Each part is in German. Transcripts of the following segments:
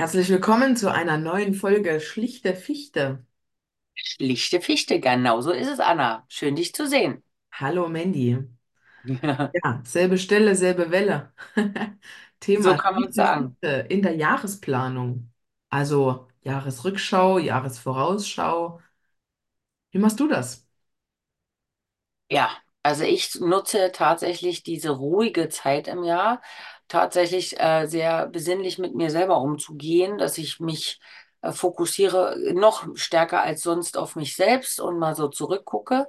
Herzlich willkommen zu einer neuen Folge Schlichte Fichte. Schlichte Fichte, genau so ist es, Anna. Schön, dich zu sehen. Hallo Mandy. Ja, selbe Stelle, selbe Welle. So Thema kann man sagen. Fichte in der Jahresplanung. Also Jahresrückschau, Jahresvorausschau. Wie machst du das? Ja, also ich nutze tatsächlich diese ruhige Zeit im Jahr, tatsächlich äh, sehr besinnlich mit mir selber umzugehen, dass ich mich äh, fokussiere noch stärker als sonst auf mich selbst und mal so zurückgucke.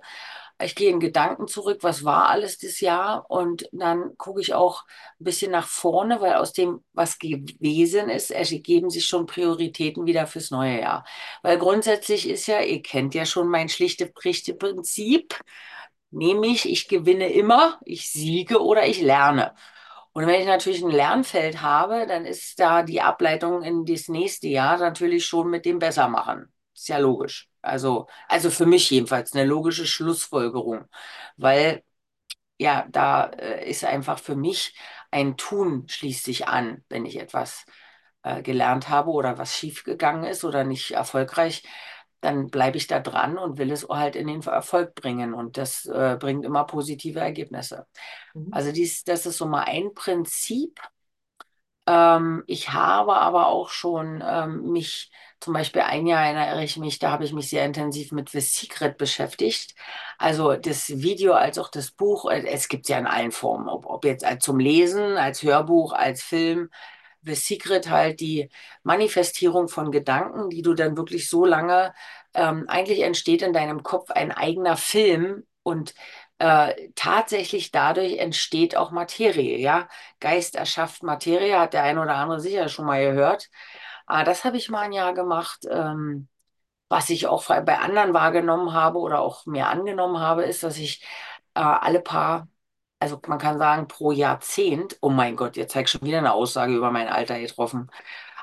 Ich gehe in Gedanken zurück, was war alles das Jahr und dann gucke ich auch ein bisschen nach vorne, weil aus dem, was gewesen ist, ergeben sich schon Prioritäten wieder fürs neue Jahr. Weil grundsätzlich ist ja, ihr kennt ja schon mein schlichte Prinzip, nämlich ich gewinne immer, ich siege oder ich lerne. Und wenn ich natürlich ein Lernfeld habe, dann ist da die Ableitung in das nächste Jahr natürlich schon mit dem Bessermachen. Ist ja logisch. Also, also für mich jedenfalls eine logische Schlussfolgerung, weil ja, da äh, ist einfach für mich ein Tun schließt sich an, wenn ich etwas äh, gelernt habe oder was schiefgegangen ist oder nicht erfolgreich, dann bleibe ich da dran und will es halt in den Erfolg bringen. Und das äh, bringt immer positive Ergebnisse. Mhm. Also dies, das ist so mal ein Prinzip. Ähm, ich habe aber auch schon ähm, mich, zum Beispiel ein Jahr erinnere ich mich, da habe ich mich sehr intensiv mit The Secret beschäftigt. Also das Video als auch das Buch, äh, es gibt es ja in allen Formen, ob, ob jetzt als zum Lesen, als Hörbuch, als Film. The Secret halt die Manifestierung von Gedanken, die du dann wirklich so lange, ähm, eigentlich entsteht in deinem Kopf ein eigener Film und äh, tatsächlich dadurch entsteht auch Materie, ja. Geist erschafft Materie, hat der ein oder andere sicher schon mal gehört. Ah, das habe ich mal ein Jahr gemacht. Ähm, was ich auch bei anderen wahrgenommen habe oder auch mir angenommen habe, ist, dass ich äh, alle paar, also man kann sagen pro Jahrzehnt, oh mein Gott, jetzt zeigt schon wieder eine Aussage über mein Alter getroffen.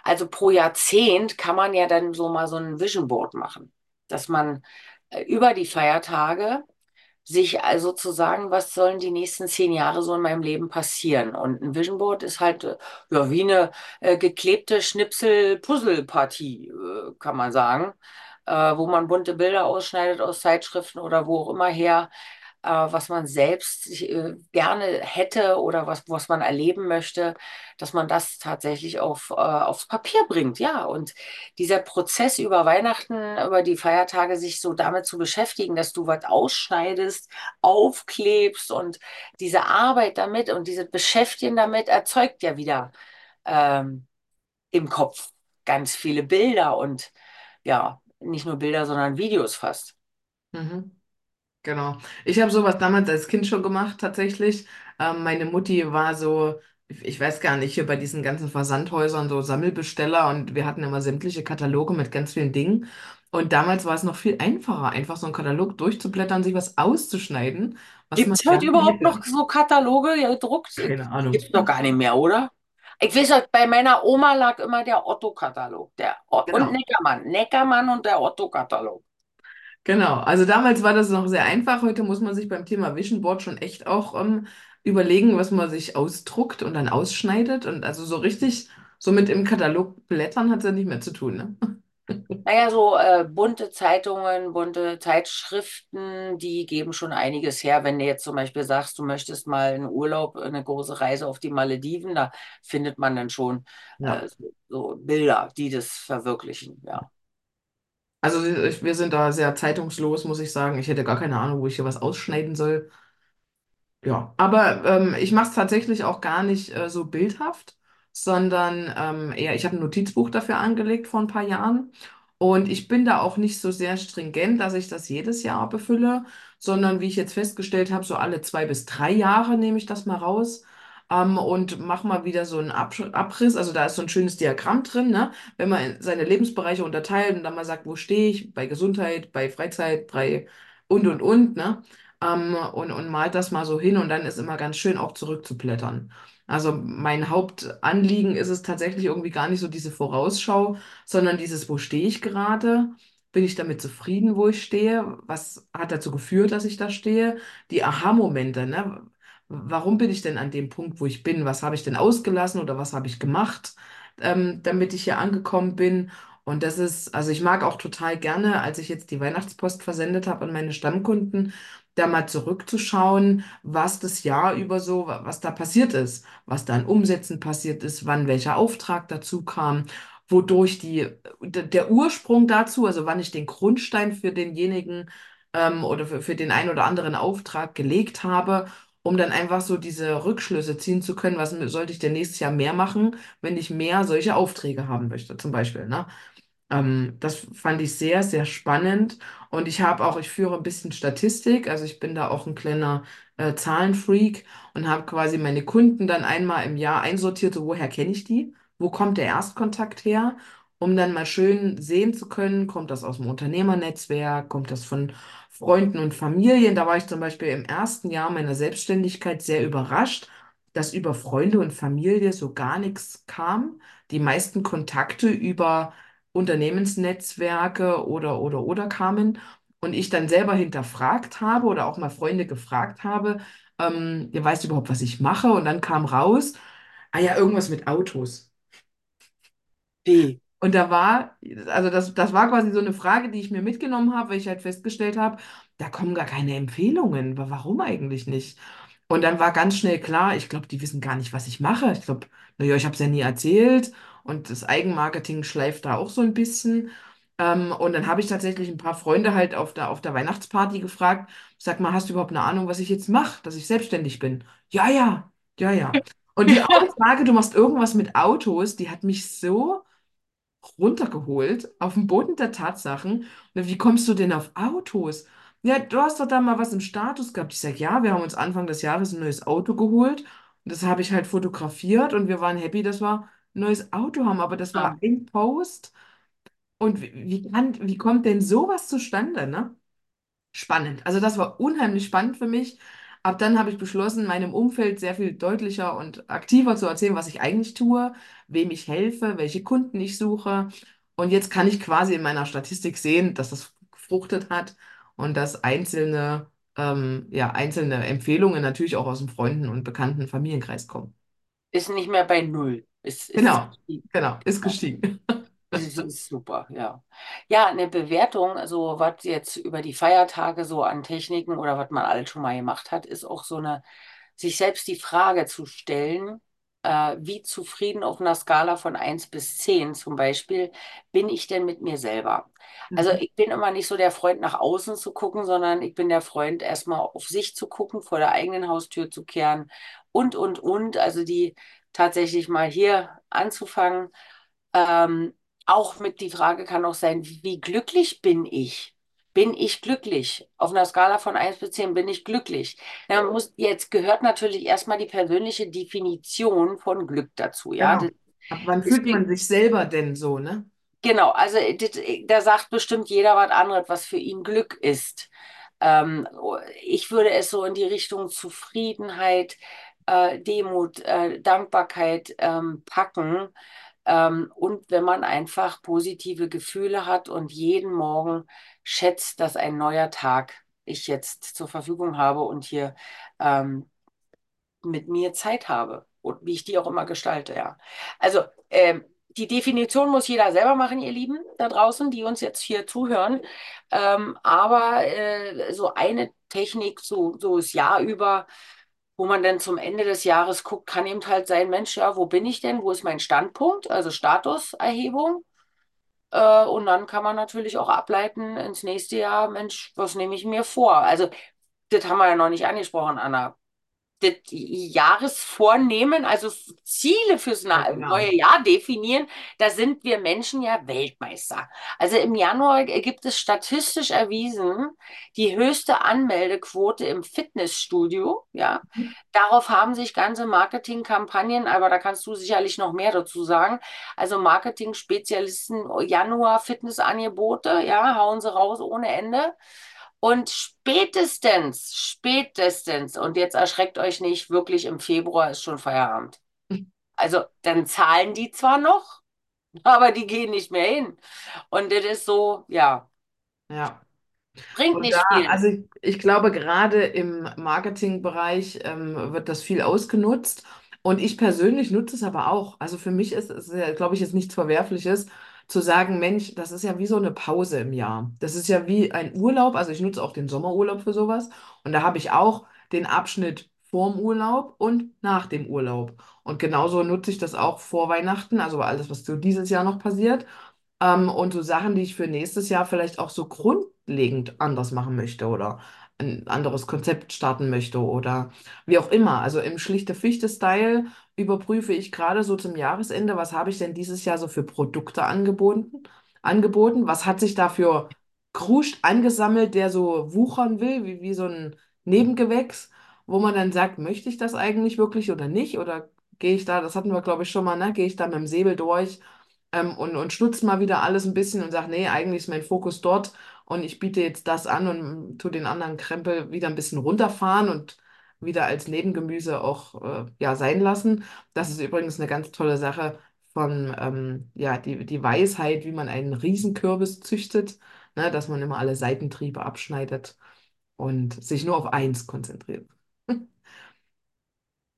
Also pro Jahrzehnt kann man ja dann so mal so ein Vision Board machen, dass man äh, über die Feiertage sich also zu sagen, was sollen die nächsten zehn Jahre so in meinem Leben passieren. Und ein Vision Board ist halt äh, ja, wie eine äh, geklebte Schnipsel-Puzzle-Partie, äh, kann man sagen, äh, wo man bunte Bilder ausschneidet aus Zeitschriften oder wo auch immer her, äh, was man selbst äh, gerne hätte oder was, was man erleben möchte, dass man das tatsächlich auf, äh, aufs Papier bringt. Ja, und dieser Prozess über Weihnachten, über die Feiertage, sich so damit zu beschäftigen, dass du was ausschneidest, aufklebst und diese Arbeit damit und diese Beschäftigen damit erzeugt ja wieder ähm, im Kopf ganz viele Bilder und ja, nicht nur Bilder, sondern Videos fast. Mhm. Genau. Ich habe sowas damals als Kind schon gemacht, tatsächlich. Ähm, meine Mutti war so, ich ich weiß gar nicht, hier bei diesen ganzen Versandhäusern so Sammelbesteller und wir hatten immer sämtliche Kataloge mit ganz vielen Dingen. Und damals war es noch viel einfacher, einfach so einen Katalog durchzublättern, sich was auszuschneiden, was Gibt man es heute gerne überhaupt hätte. noch so Kataloge gedruckt? Keine Ahnung. Gibt es doch gar nicht mehr, oder? Ich weiß, halt, bei meiner Oma lag immer der Otto-Katalog. Der O- und Genau. Neckermann. Neckermann und der Otto-Katalog. Genau, also damals war das noch sehr einfach. Heute muss man sich beim Thema Vision Board schon echt auch ähm, überlegen, was man sich ausdruckt und dann ausschneidet. Und also so richtig, so mit im Katalog blättern hat es ja nicht mehr zu tun, ne? Naja, so äh, bunte Zeitungen, bunte Zeitschriften, die geben schon einiges her. Wenn du jetzt zum Beispiel sagst, du möchtest mal einen Urlaub, eine große Reise auf die Malediven, da findet man dann schon Ja. äh, so, so Bilder, die das verwirklichen. Ja. Also wir sind da sehr zeitungslos, muss ich sagen. Ich hätte gar keine Ahnung, wo ich hier was ausschneiden soll. Ja, aber ähm, ich mache es tatsächlich auch gar nicht äh, so bildhaft, sondern ähm, eher, ich habe ein Notizbuch dafür angelegt vor ein paar Jahren und ich bin da auch nicht so sehr stringent, dass ich das jedes Jahr befülle, sondern wie ich jetzt festgestellt habe, so alle zwei bis drei Jahre nehme ich das mal raus ähm, und mache mal wieder so einen Absch- Abriss. Also da ist so ein schönes Diagramm drin, ne? Wenn man seine Lebensbereiche unterteilt und dann mal sagt, wo stehe ich bei Gesundheit, bei Freizeit, bei und und und, ne? ähm, und, und malt das mal so hin und dann ist immer ganz schön auch zurückzublättern. Also mein Hauptanliegen ist es tatsächlich irgendwie gar nicht so diese Vorausschau, sondern dieses, wo stehe ich gerade? Bin ich damit zufrieden, wo ich stehe? Was hat dazu geführt, dass ich da stehe? Die Aha-Momente, ne? Warum bin ich denn an dem Punkt, wo ich bin? Was habe ich denn ausgelassen oder was habe ich gemacht? ähm, damit ich hier angekommen bin. Und das ist, also ich mag auch total gerne, als ich jetzt die Weihnachtspost versendet habe an meine Stammkunden, da mal zurückzuschauen, was das Jahr über so, was da passiert ist, was da an Umsätzen passiert ist, wann welcher Auftrag dazu kam, wodurch die, der Ursprung dazu, also wann ich den Grundstein für denjenigen ähm, oder für, für den einen oder anderen Auftrag gelegt habe, um dann einfach so diese Rückschlüsse ziehen zu können, was sollte ich denn nächstes Jahr mehr machen, wenn ich mehr solche Aufträge haben möchte, zum Beispiel, ne? Ähm, das fand ich sehr, sehr spannend. Und ich habe auch, ich führe ein bisschen Statistik, also ich bin da auch ein kleiner äh, Zahlenfreak und habe quasi meine Kunden dann einmal im Jahr einsortiert, so woher kenne ich die? Wo kommt der Erstkontakt her? Um dann mal schön sehen zu können, kommt das aus dem Unternehmernetzwerk, kommt das von Freunden und Familien. Da war ich zum Beispiel im ersten Jahr meiner Selbstständigkeit sehr überrascht, dass über Freunde und Familie so gar nichts kam. Die meisten Kontakte über Unternehmensnetzwerke oder, oder, oder kamen und ich dann selber hinterfragt habe oder auch mal Freunde gefragt habe, ähm, ihr weißt überhaupt, was ich mache? Und dann kam raus, ah ja, irgendwas mit Autos. Wie? Und da war, also das, das war quasi so eine Frage, die ich mir mitgenommen habe, weil ich halt festgestellt habe, da kommen gar keine Empfehlungen. Wa- Warum eigentlich nicht? Und dann war ganz schnell klar, ich glaube, die wissen gar nicht, was ich mache. Ich glaube, naja, ich habe es ja nie erzählt. Und das Eigenmarketing schleift da auch so ein bisschen. Ähm, und dann habe ich tatsächlich ein paar Freunde halt auf der, auf der Weihnachtsparty gefragt, sag mal, hast du überhaupt eine Ahnung, was ich jetzt mache, dass ich selbstständig bin? Ja, ja, ja, ja. Und die Aussage, du machst irgendwas mit Autos, die hat mich so runtergeholt auf den Boden der Tatsachen. Wie kommst du denn auf Autos? Ja, du hast doch da mal was im Status gehabt. Ich sage, ja, wir haben uns Anfang des Jahres ein neues Auto geholt. Und das habe ich halt fotografiert und wir waren happy, dass wir ein neues Auto haben. Aber das war ein Post. Und wie, wie kann, wie kommt denn sowas zustande, ne? spannend. Also das war unheimlich spannend für mich. Ab dann habe ich beschlossen, meinem Umfeld sehr viel deutlicher und aktiver zu erzählen, was ich eigentlich tue, wem ich helfe, welche Kunden ich suche. Und jetzt kann ich quasi in meiner Statistik sehen, dass das gefruchtet hat und dass einzelne, ähm, ja, einzelne Empfehlungen natürlich auch aus dem Freunden- und bekannten Familienkreis kommen. ist nicht mehr bei Null. Ist, ist, Genau, genau, ist gestiegen. Das ist super, ja. Ja, eine Bewertung, also was jetzt über die Feiertage so an Techniken oder was man alles schon mal gemacht hat, ist auch so eine, sich selbst die Frage zu stellen, äh, wie zufrieden auf einer Skala von eins bis 10 zum Beispiel bin ich denn mit mir selber? Also Mhm. ich bin immer nicht so der Freund, nach außen zu gucken, sondern ich bin der Freund, erstmal auf sich zu gucken, vor der eigenen Haustür zu kehren und, und, und. Also die tatsächlich mal hier anzufangen. Ähm, auch mit die Frage kann auch sein, wie glücklich bin ich? Bin ich glücklich? Auf einer Skala von eins bis 10 bin ich glücklich. Ja, muss, jetzt gehört natürlich erstmal die persönliche Definition von Glück dazu. Ja, Genau. Das- wann fühlt man sich selber denn so, ne? genau, also das- da sagt bestimmt jeder was anderes, was für ihn Glück ist. Ähm, ich würde es so in die Richtung Zufriedenheit, äh, Demut, äh, Dankbarkeit ähm, packen. Ähm, und wenn man einfach positive Gefühle hat und jeden Morgen schätzt, dass ein neuer Tag ich jetzt zur Verfügung habe und hier ähm, mit mir Zeit habe und wie ich die auch immer gestalte, ja. Also ähm, die Definition muss jeder selber machen, ihr Lieben da draußen, die uns jetzt hier zuhören. Ähm, aber äh, so eine Technik, so, so das Jahr über, wo man dann zum Ende des Jahres guckt, kann eben halt sein, Mensch, ja, wo bin ich denn? Wo ist mein Standpunkt? Also Statuserhebung. Äh, und dann kann man natürlich auch ableiten ins nächste Jahr, Mensch, was nehme ich mir vor? Also, das haben wir ja noch nicht angesprochen, Anna das Jahresvornehmen, also Ziele fürs Ja, na- genau. neue Jahr definieren, da sind wir Menschen ja Weltmeister. Also im Januar gibt es statistisch erwiesen die höchste Anmeldequote im Fitnessstudio. Ja, darauf haben sich ganze Marketingkampagnen, aber da kannst du sicherlich noch mehr dazu sagen. Also Marketing-Spezialisten, Januar Fitnessangebote, ja, hauen sie raus ohne Ende. Und spätestens, spätestens, und jetzt erschreckt euch nicht, wirklich im Februar ist schon Feierabend. Also dann zahlen die zwar noch, aber die gehen nicht mehr hin. Und das ist so, ja, Ja. bringt Und da, nicht viel. also ich, ich glaube, gerade im Marketingbereich ähm, wird das viel ausgenutzt. Und ich persönlich nutze es aber auch. Also für mich ist es, glaube ich, jetzt nichts Verwerfliches, zu sagen, Mensch, das ist ja wie so eine Pause im Jahr. Das ist ja wie ein Urlaub. Also ich nutze auch den Sommerurlaub für sowas. Und da habe ich auch den Abschnitt vorm Urlaub und nach dem Urlaub. Und genauso nutze ich das auch vor Weihnachten, also alles, was so dieses Jahr noch passiert. Ähm, und so Sachen, die ich für nächstes Jahr vielleicht auch so grundlegend anders machen möchte oder ein anderes Konzept starten möchte oder wie auch immer. Also im schlichte Fichte-Style überprüfe ich gerade so zum Jahresende, was habe ich denn dieses Jahr so für Produkte angeboten, angeboten? Was hat sich dafür Kruscht angesammelt, der so wuchern will, wie, wie so ein Nebengewächs, wo man dann sagt, möchte ich das eigentlich wirklich oder nicht? Oder gehe ich da, das hatten wir, glaube ich, schon mal, ne? Gehe ich da mit dem Säbel durch? ähm, und, und schnutze mal wieder alles ein bisschen und sage, nee, eigentlich ist mein Fokus dort und ich biete jetzt das an und tu den anderen Krempel wieder ein bisschen runterfahren und wieder als Nebengemüse auch äh, ja, sein lassen. Das ist übrigens eine ganz tolle Sache von ähm, ja, die, die Weisheit, wie man einen Riesenkürbis züchtet, ne, dass man immer alle Seitentriebe abschneidet und sich nur auf eins konzentriert.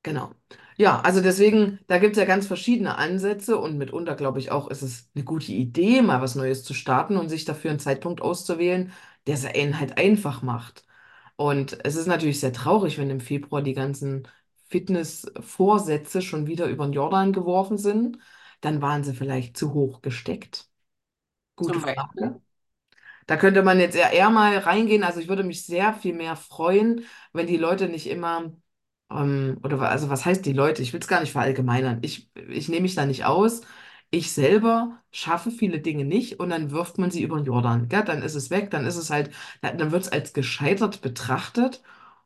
Genau. Ja, also deswegen, da gibt es ja ganz verschiedene Ansätze und mitunter glaube ich auch, ist es eine gute Idee, mal was Neues zu starten und sich dafür einen Zeitpunkt auszuwählen, der es einen halt einfach macht. Und es ist natürlich sehr traurig, wenn im Februar die ganzen Fitness-Vorsätze schon wieder über den Jordan geworfen sind. Dann waren sie vielleicht zu hoch gesteckt. Gute Zum Beispiel. Frage. Da könnte man jetzt eher, eher mal reingehen. Also ich würde mich sehr viel mehr freuen, wenn die Leute nicht immer, ähm, oder also was heißt die Leute? Ich will es gar nicht verallgemeinern. Ich, ich nehme mich da nicht aus. Ich selber schaffe viele Dinge nicht und dann wirft man sie über den Jordan. Gell? Dann ist es weg, dann ist es halt, dann wird es als gescheitert betrachtet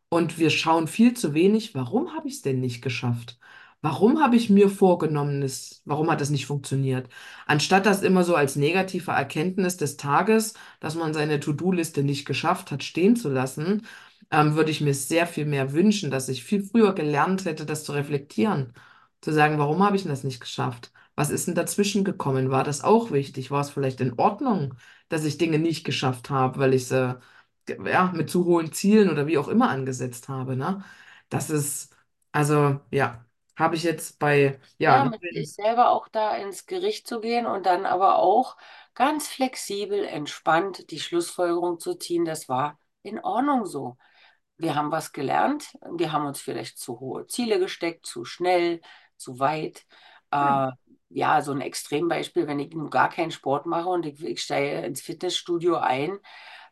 und wir schauen viel zu wenig, warum habe ich es denn nicht geschafft? Warum habe ich mir vorgenommen, es, warum hat es nicht funktioniert? Anstatt das immer so als negative Erkenntnis des Tages, dass man seine To-Do-Liste nicht geschafft hat, stehen zu lassen, ähm, würde ich mir sehr viel mehr wünschen, dass ich viel früher gelernt hätte, das zu reflektieren. Zu sagen, warum habe ich denn das nicht geschafft? Was ist denn dazwischen gekommen? War das auch wichtig? War es vielleicht in Ordnung, dass ich Dinge nicht geschafft habe, weil ich sie ja, mit zu hohen Zielen oder wie auch immer angesetzt habe, ne? Das ist, also, ja, habe ich jetzt bei, ja, Ja, mit sich selber auch da ins Gericht zu gehen und dann aber auch ganz flexibel, entspannt die Schlussfolgerung zu ziehen, das war in Ordnung so. Wir haben was gelernt, wir haben uns vielleicht zu hohe Ziele gesteckt, zu schnell, zu weit. ja, Äh, ja, so ein Extrembeispiel, wenn ich nun gar keinen Sport mache und ich, ich steige ins Fitnessstudio ein,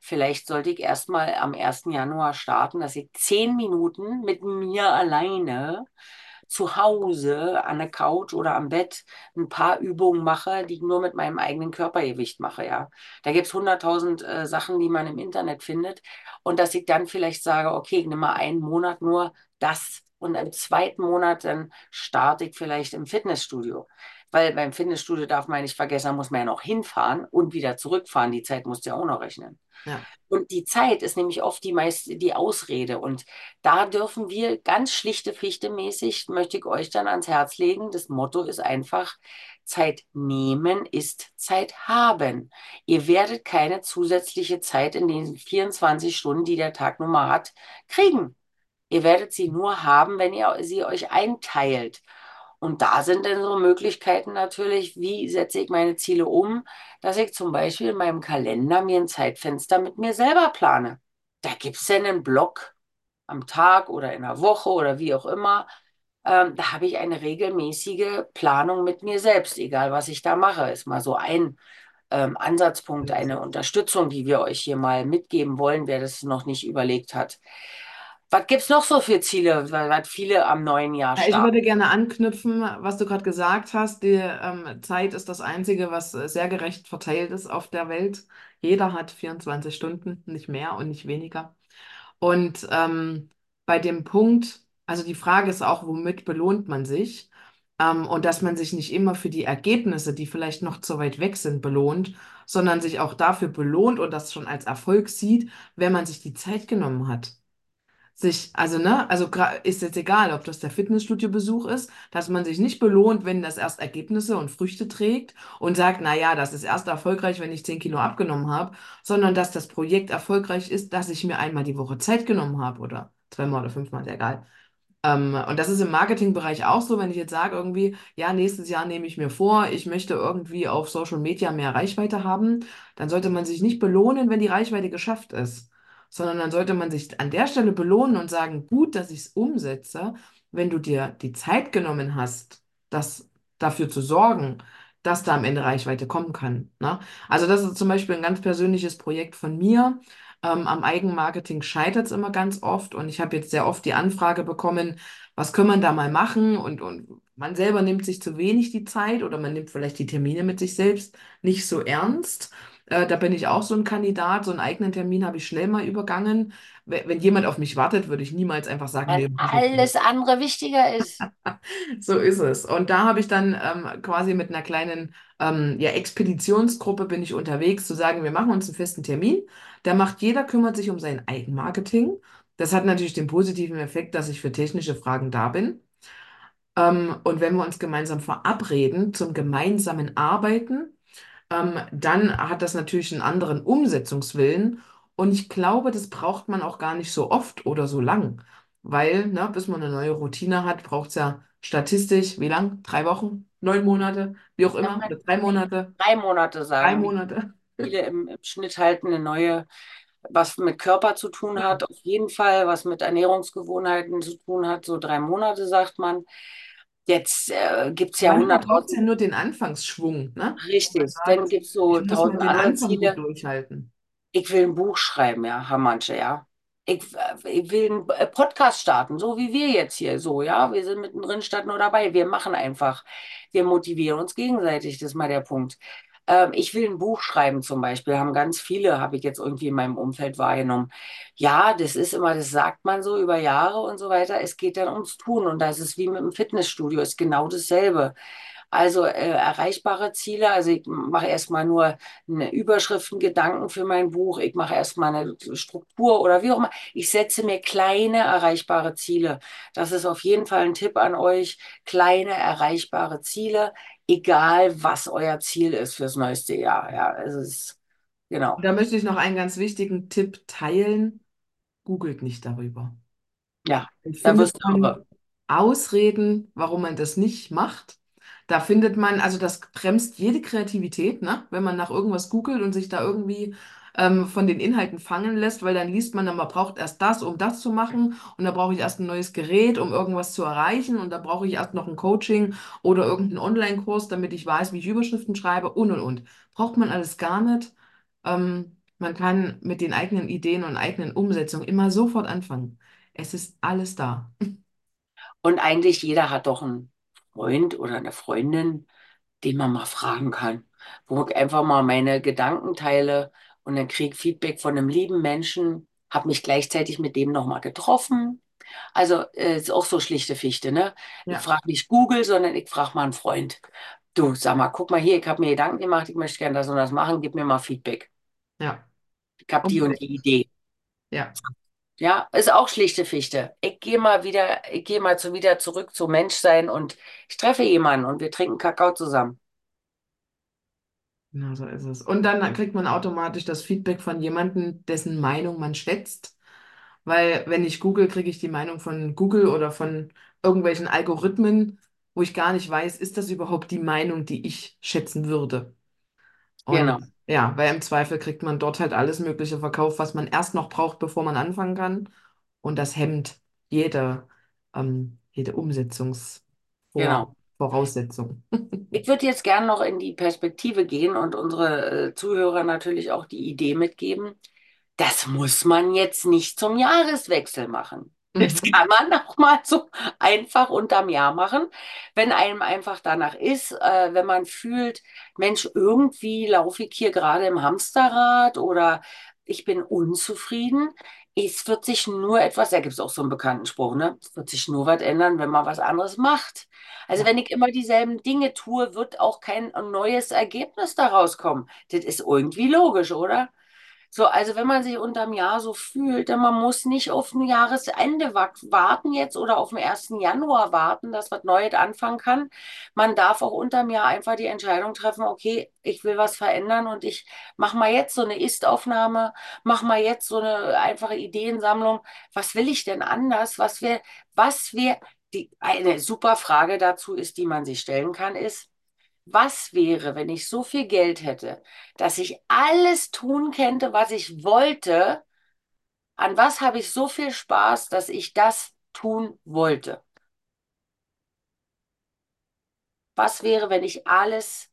vielleicht sollte ich erstmal am ersten Januar starten, dass ich zehn Minuten mit mir alleine zu Hause an der Couch oder am Bett ein paar Übungen mache, die ich nur mit meinem eigenen Körpergewicht mache, ja. Da gibt es hunderttausend äh, Sachen, die man im Internet findet. Und dass ich dann vielleicht sage, okay, ich nehme mal einen Monat nur das und im zweiten Monat dann starte ich vielleicht im Fitnessstudio. Weil beim Fitnessstudio darf man nicht vergessen, da muss man ja noch hinfahren und wieder zurückfahren. Die Zeit musst du ja auch noch rechnen. ja. Und die Zeit ist nämlich oft die meist die Ausrede. Und da dürfen wir ganz schlichte Fichte mäßig, möchte ich euch dann ans Herz legen. Das Motto ist einfach, Zeit nehmen ist Zeit haben. Ihr werdet keine zusätzliche Zeit in den 24 Stunden, die der Tag nun mal hat, kriegen. Ihr werdet sie nur haben, wenn ihr sie euch einteilt. Und da sind dann so Möglichkeiten natürlich, wie setze ich meine Ziele um, dass ich zum Beispiel in meinem Kalender mir ein Zeitfenster mit mir selber plane. Da gibt es dann einen Block am Tag oder in der Woche oder wie auch immer. Ähm, da habe ich eine regelmäßige Planung mit mir selbst, egal was ich da mache. Ist mal so ein ähm, Ansatzpunkt, eine Unterstützung, die wir euch hier mal mitgeben wollen, wer das noch nicht überlegt hat. Was gibt es noch so für Ziele, was viele am neuen Jahr Ja, Ich starten? würde gerne anknüpfen, was du gerade gesagt hast. Die ähm, Zeit ist das Einzige, was äh, sehr gerecht verteilt ist auf der Welt. Jeder hat 24 Stunden, nicht mehr und nicht weniger. Und ähm, bei dem Punkt, also die Frage ist auch, womit belohnt man sich? Ähm, und dass man sich nicht immer für die Ergebnisse, die vielleicht noch zu weit weg sind, belohnt, sondern sich auch dafür belohnt und das schon als Erfolg sieht, wenn man sich die Zeit genommen hat sich, also ne, also ist jetzt egal, ob das der Fitnessstudio-Besuch ist, dass man sich nicht belohnt, wenn das erst Ergebnisse und Früchte trägt und sagt, na ja, das ist erst erfolgreich, wenn ich 10 Kilo abgenommen habe, sondern dass das Projekt erfolgreich ist, dass ich mir einmal die Woche Zeit genommen habe oder zweimal oder fünfmal, ist egal. Ähm, und das ist im Marketingbereich auch so, wenn ich jetzt sage irgendwie, ja, nächstes Jahr nehme ich mir vor, ich möchte irgendwie auf Social Media mehr Reichweite haben, dann sollte man sich nicht belohnen, wenn die Reichweite geschafft ist, sondern dann sollte man sich an der Stelle belohnen und sagen, gut, dass ich es umsetze, wenn du dir die Zeit genommen hast, das dafür zu sorgen, dass da am Ende Reichweite kommen kann. Ne? Also das ist zum Beispiel ein ganz persönliches Projekt von mir. Ähm, am Eigenmarketing scheitert es immer ganz oft und ich habe jetzt sehr oft die Anfrage bekommen, was können man da mal machen? Und, und man selber nimmt sich zu wenig die Zeit oder man nimmt vielleicht die Termine mit sich selbst nicht so ernst. Äh, da bin ich auch so ein Kandidat. So einen eigenen Termin habe ich schnell mal übergangen. Wenn, wenn jemand auf mich wartet, würde ich niemals einfach sagen, Weil nee, alles andere wichtiger ist. So ist es. Und da habe ich dann ähm, quasi mit einer kleinen ähm, ja, Expeditionsgruppe bin ich unterwegs, zu sagen, wir machen uns einen festen Termin. Da macht jeder, kümmert sich um sein Eigenmarketing. Das hat natürlich den positiven Effekt, dass ich für technische Fragen da bin. Ähm, und wenn wir uns gemeinsam verabreden zum gemeinsamen Arbeiten, ähm, dann hat das natürlich einen anderen Umsetzungswillen. Und ich glaube, das braucht man auch gar nicht so oft oder so lang. Weil, ne, bis man eine neue Routine hat, braucht es ja statistisch, wie lang? Drei Wochen? Neun Monate? Wie auch immer? Oder drei Monate? drei Monate Drei sagen die Monate? viele im, im Schnitt halten eine neue, was mit Körper zu tun hat, auf jeden Fall, was mit Ernährungsgewohnheiten zu tun hat, so drei Monate sagt man. Jetzt äh, gibt es ja Manchmal braucht es ja hunderttausend, nur den Anfangsschwung, ne? Richtig, dann sagt, gibt es so tausend den andere Anfang gut Ziele. durchhalten. Ich will ein Buch schreiben, ja, haben manche, ja. Ich, äh, ich will einen äh, Podcast starten, so wie wir jetzt hier, so, ja. Wir sind mittendrin statt nur dabei. Wir machen einfach. Wir motivieren uns gegenseitig, das ist mal der Punkt. Ähm, ich will ein Buch schreiben zum Beispiel, haben ganz viele, habe ich jetzt irgendwie in meinem Umfeld wahrgenommen. Ja, das ist immer, das sagt man so über Jahre und so weiter. Es geht dann ums Tun und da ist wie mit dem Fitnessstudio, ist genau dasselbe. Also äh, erreichbare Ziele. Also ich mache erstmal nur eine Überschrift, einen Gedanken für mein Buch. Ich mache erstmal eine Struktur oder wie auch immer. Ich setze mir kleine erreichbare Ziele. Das ist auf jeden Fall ein Tipp an euch. Kleine erreichbare Ziele, egal was euer Ziel ist fürs neueste Jahr. Ja, es ist genau. da möchte ich noch einen ganz wichtigen Tipp teilen. Googelt nicht darüber. Ja, da wirst du irre. Ausreden, warum man das nicht macht. Da findet man, also das bremst jede Kreativität, ne? Wenn man nach irgendwas googelt und sich da irgendwie ähm, von den Inhalten fangen lässt, weil dann liest man, dann, man braucht erst das, um das zu machen und da brauche ich erst ein neues Gerät, um irgendwas zu erreichen und da brauche ich erst noch ein Coaching oder irgendeinen Online-Kurs, damit ich weiß, wie ich Überschriften schreibe und und und. Braucht man alles gar nicht. Ähm, man kann mit den eigenen Ideen und eigenen Umsetzungen immer sofort anfangen. Es ist alles da. Und eigentlich jeder hat doch einen Freund oder eine Freundin, den man mal fragen kann, wo ich einfach mal meine Gedanken teile und dann kriege Feedback von einem lieben Menschen, habe mich gleichzeitig mit dem nochmal getroffen. Also äh, ist auch so schlichte Fichte, ne? Ich Ja, frage nicht Google, sondern ich frage mal einen Freund. Du, sag mal, guck mal hier, ich habe mir Gedanken gemacht, ich möchte gerne das und das machen, gib mir mal Feedback. ja, Ich habe die und die Idee. Ja, Ja, ist auch schlichte Fichte. Ich gehe mal wieder, ich gehe mal zu, wieder zurück zum Menschsein und ich treffe jemanden und wir trinken Kakao zusammen. Genau so ist es. Und dann kriegt man automatisch das Feedback von jemandem, dessen Meinung man schätzt. Weil wenn ich google, kriege ich die Meinung von Google oder von irgendwelchen Algorithmen, wo ich gar nicht weiß, ist das überhaupt die Meinung, die ich schätzen würde. Genau, Und ja, weil im Zweifel kriegt man dort halt alles Mögliche verkauft, was man erst noch braucht, bevor man anfangen kann. Und das hemmt jede, ähm, jede genau. Umsetzungsvoraussetzung. Ich würde jetzt gern noch in die Perspektive gehen und unsere äh, Zuhörer natürlich auch die Idee mitgeben. Das muss man jetzt nicht zum Jahreswechsel machen. Das Mhm. kann man auch mal so einfach unterm Jahr machen, wenn einem einfach danach ist, äh, wenn man fühlt, Mensch, irgendwie laufe ich hier gerade im Hamsterrad oder ich bin unzufrieden. Es wird sich nur etwas, da gibt es auch so einen bekannten Spruch, ne? Es wird sich nur was ändern, wenn man was anderes macht. Also wenn ich immer dieselben Dinge tue, wird auch kein neues Ergebnis daraus kommen. Das ist irgendwie logisch, oder? So, also wenn man sich unterm Jahr so fühlt, dann man muss nicht auf ein Jahresende wa- warten jetzt oder auf den ersten Januar warten, dass was Neues anfangen kann. Man darf auch unterm Jahr einfach die Entscheidung treffen, okay, ich will was verändern und ich mache mal jetzt so eine Ist-Aufnahme, mach mal jetzt so eine einfache Ideensammlung. Was will ich denn anders? Was wir, was wir, die, eine super Frage dazu ist, die man sich stellen kann, ist, was wäre, wenn ich so viel Geld hätte, dass ich alles tun könnte, was ich wollte? An was habe ich so viel Spaß, dass ich das tun wollte? Was wäre, wenn ich alles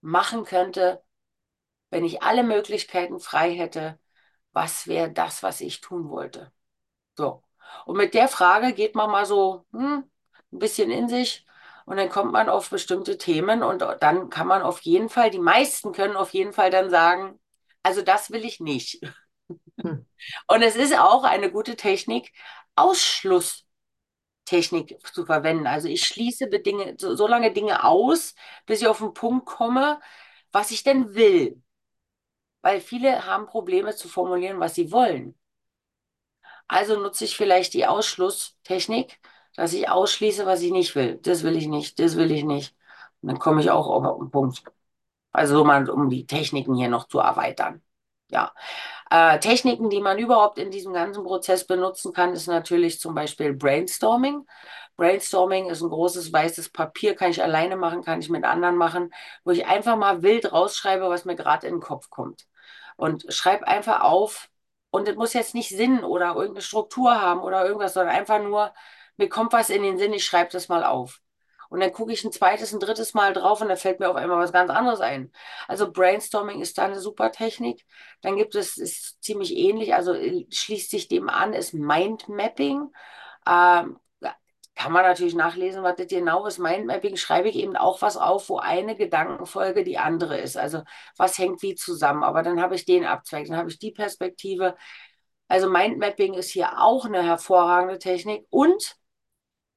machen könnte, wenn ich alle Möglichkeiten frei hätte? Was wäre das, was ich tun wollte? So. Und mit der Frage geht man mal so hm, ein bisschen in sich und dann kommt man auf bestimmte Themen und dann kann man auf jeden Fall, die meisten können auf jeden Fall dann sagen, also das will ich nicht. Hm. Und es ist auch eine gute Technik, Ausschlusstechnik zu verwenden. Also ich schließe Dinge, so, so lange Dinge aus, bis ich auf den Punkt komme, was ich denn will. Weil viele haben Probleme zu formulieren, was sie wollen. Also nutze ich vielleicht die Ausschlusstechnik, dass ich ausschließe, was ich nicht will. Das will ich nicht, das will ich nicht. Und dann komme ich auch auf den Punkt. Also so mal, um die Techniken hier noch zu erweitern. Ja. Äh, Techniken, die man überhaupt in diesem ganzen Prozess benutzen kann, ist natürlich zum Beispiel Brainstorming. Brainstorming ist ein großes weißes Papier, kann ich alleine machen, kann ich mit anderen machen, wo ich einfach mal wild rausschreibe, was mir gerade in den Kopf kommt. Und schreibe einfach auf, und es muss jetzt nicht Sinn oder irgendeine Struktur haben oder irgendwas, sondern einfach nur, mir kommt was in den Sinn, ich schreibe das mal auf. Und dann gucke ich ein zweites, ein drittes Mal drauf und dann fällt mir auf einmal was ganz anderes ein. Also Brainstorming ist da eine super Technik. Dann gibt es, ist ziemlich ähnlich, also äh, schließt sich dem an, ist Mindmapping. Ähm, kann man natürlich nachlesen, was das genau ist. Mindmapping schreibe ich eben auch was auf, wo eine Gedankenfolge die andere ist. Also was hängt wie zusammen. Aber dann habe ich den Abzweig, dann habe ich die Perspektive. Also Mindmapping ist hier auch eine hervorragende Technik und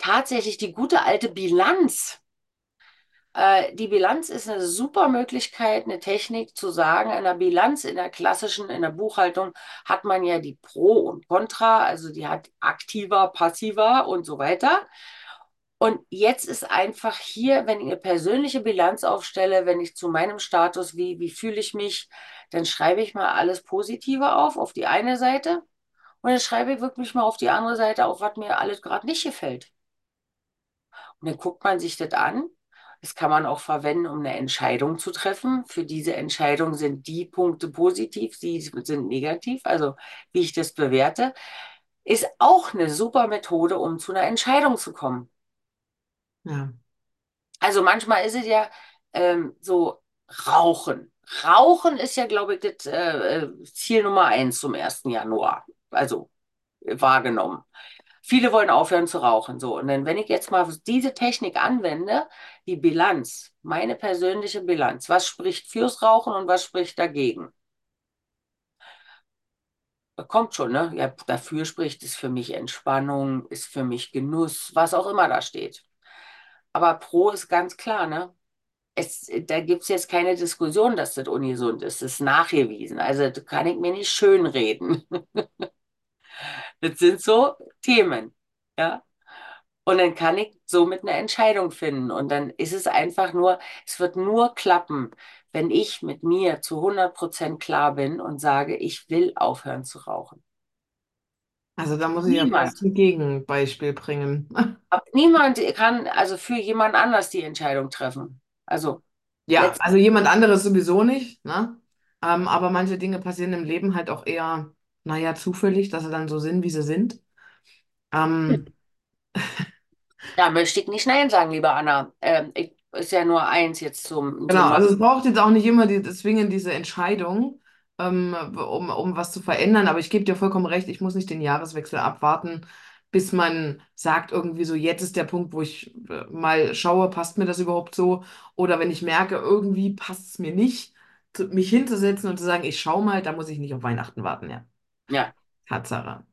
tatsächlich die gute alte Bilanz. Äh, die Bilanz ist eine super Möglichkeit, eine Technik zu sagen. In der Bilanz, in der klassischen, in der Buchhaltung hat man ja die Pro und Contra, also die hat aktiver, passiver und so weiter. Und jetzt ist einfach hier, wenn ich eine persönliche Bilanz aufstelle, wenn ich zu meinem Status, wie, wie fühle ich mich, dann schreibe ich mal alles Positive auf, auf die eine Seite. Und dann schreibe ich wirklich mal auf die andere Seite auf, was mir alles gerade nicht gefällt. Und dann guckt man sich das an. Das kann man auch verwenden, um eine Entscheidung zu treffen. Für diese Entscheidung sind die Punkte positiv, die sind negativ, also wie ich das bewerte, ist auch eine super Methode, um zu einer Entscheidung zu kommen. Ja. Also manchmal ist es ja ähm, so Rauchen. Rauchen ist ja, glaube ich, das äh, äh, Ziel Nummer eins zum ersten Januar. Also wahrgenommen. Viele wollen aufhören zu rauchen. So, und dann, wenn ich jetzt mal diese Technik anwende, die Bilanz, meine persönliche Bilanz, was spricht fürs Rauchen und was spricht dagegen? Kommt schon, ne? Ja, dafür spricht es für mich Entspannung, ist für mich Genuss, was auch immer da steht. Aber Pro ist ganz klar, ne? Es, da gibt es jetzt keine Diskussion, dass das ungesund ist. Das ist nachgewiesen. Also kann ich mir nicht schönreden. Das sind so Themen. Ja. Und dann kann ich somit eine Entscheidung finden. Und dann ist es einfach nur, es wird nur klappen, wenn ich mit mir zu 100% klar bin und sage, ich will aufhören zu rauchen. Also da muss ich ja Niemand, fast ein Gegenbeispiel bringen. aber niemand kann also für jemand anders die Entscheidung treffen. Also Ja, also jemand anderes sowieso nicht, ne? Ähm, aber manche Dinge passieren im Leben halt auch eher, naja, zufällig, dass sie dann so sind, wie sie sind. Ähm, da möchte ich nicht Nein sagen, liebe Anna. Ähm, ich, ist ja nur eins jetzt zum, Genau, zum also es braucht jetzt auch nicht immer die, zwingend diese Entscheidung, ähm, um, um was zu verändern, aber ich gebe dir vollkommen recht, ich muss nicht den Jahreswechsel abwarten, bis man sagt irgendwie so, jetzt ist der Punkt, wo ich äh, mal schaue, passt mir das überhaupt so? Oder wenn ich merke, irgendwie passt es mir nicht, zu, mich hinzusetzen und zu sagen, ich schau mal, da muss ich nicht auf Weihnachten warten, ja. Ja, Tatsache.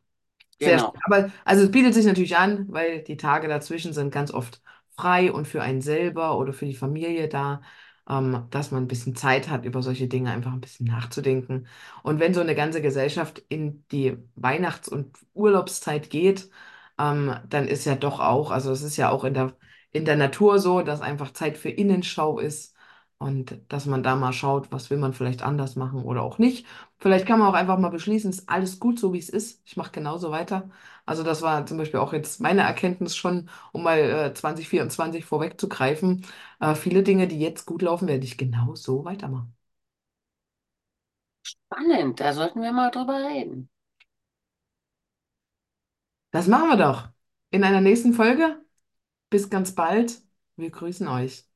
Sehr schön. genau. Aber also es bietet sich natürlich an, weil die Tage dazwischen sind ganz oft frei und für einen selber oder für die Familie da. ähm, dass man ein bisschen Zeit hat, über solche Dinge einfach ein bisschen nachzudenken. Und wenn so eine ganze Gesellschaft in die Weihnachts- und Urlaubszeit geht, ähm, dann ist ja doch auch, also es ist ja auch in der, in der Natur so, dass einfach Zeit für Innenschau ist und dass man da mal schaut, was will man vielleicht anders machen oder auch nicht. Vielleicht kann man auch einfach mal beschließen, ist alles gut so, wie es ist. Ich mache genauso weiter. Also das war zum Beispiel auch jetzt meine Erkenntnis schon, um mal äh, 2024 vorwegzugreifen. Äh, viele Dinge, die jetzt gut laufen, werde ich genau so weitermachen. Spannend, da sollten wir mal drüber reden. Das machen wir doch. In einer nächsten Folge. Bis ganz bald. Wir grüßen euch.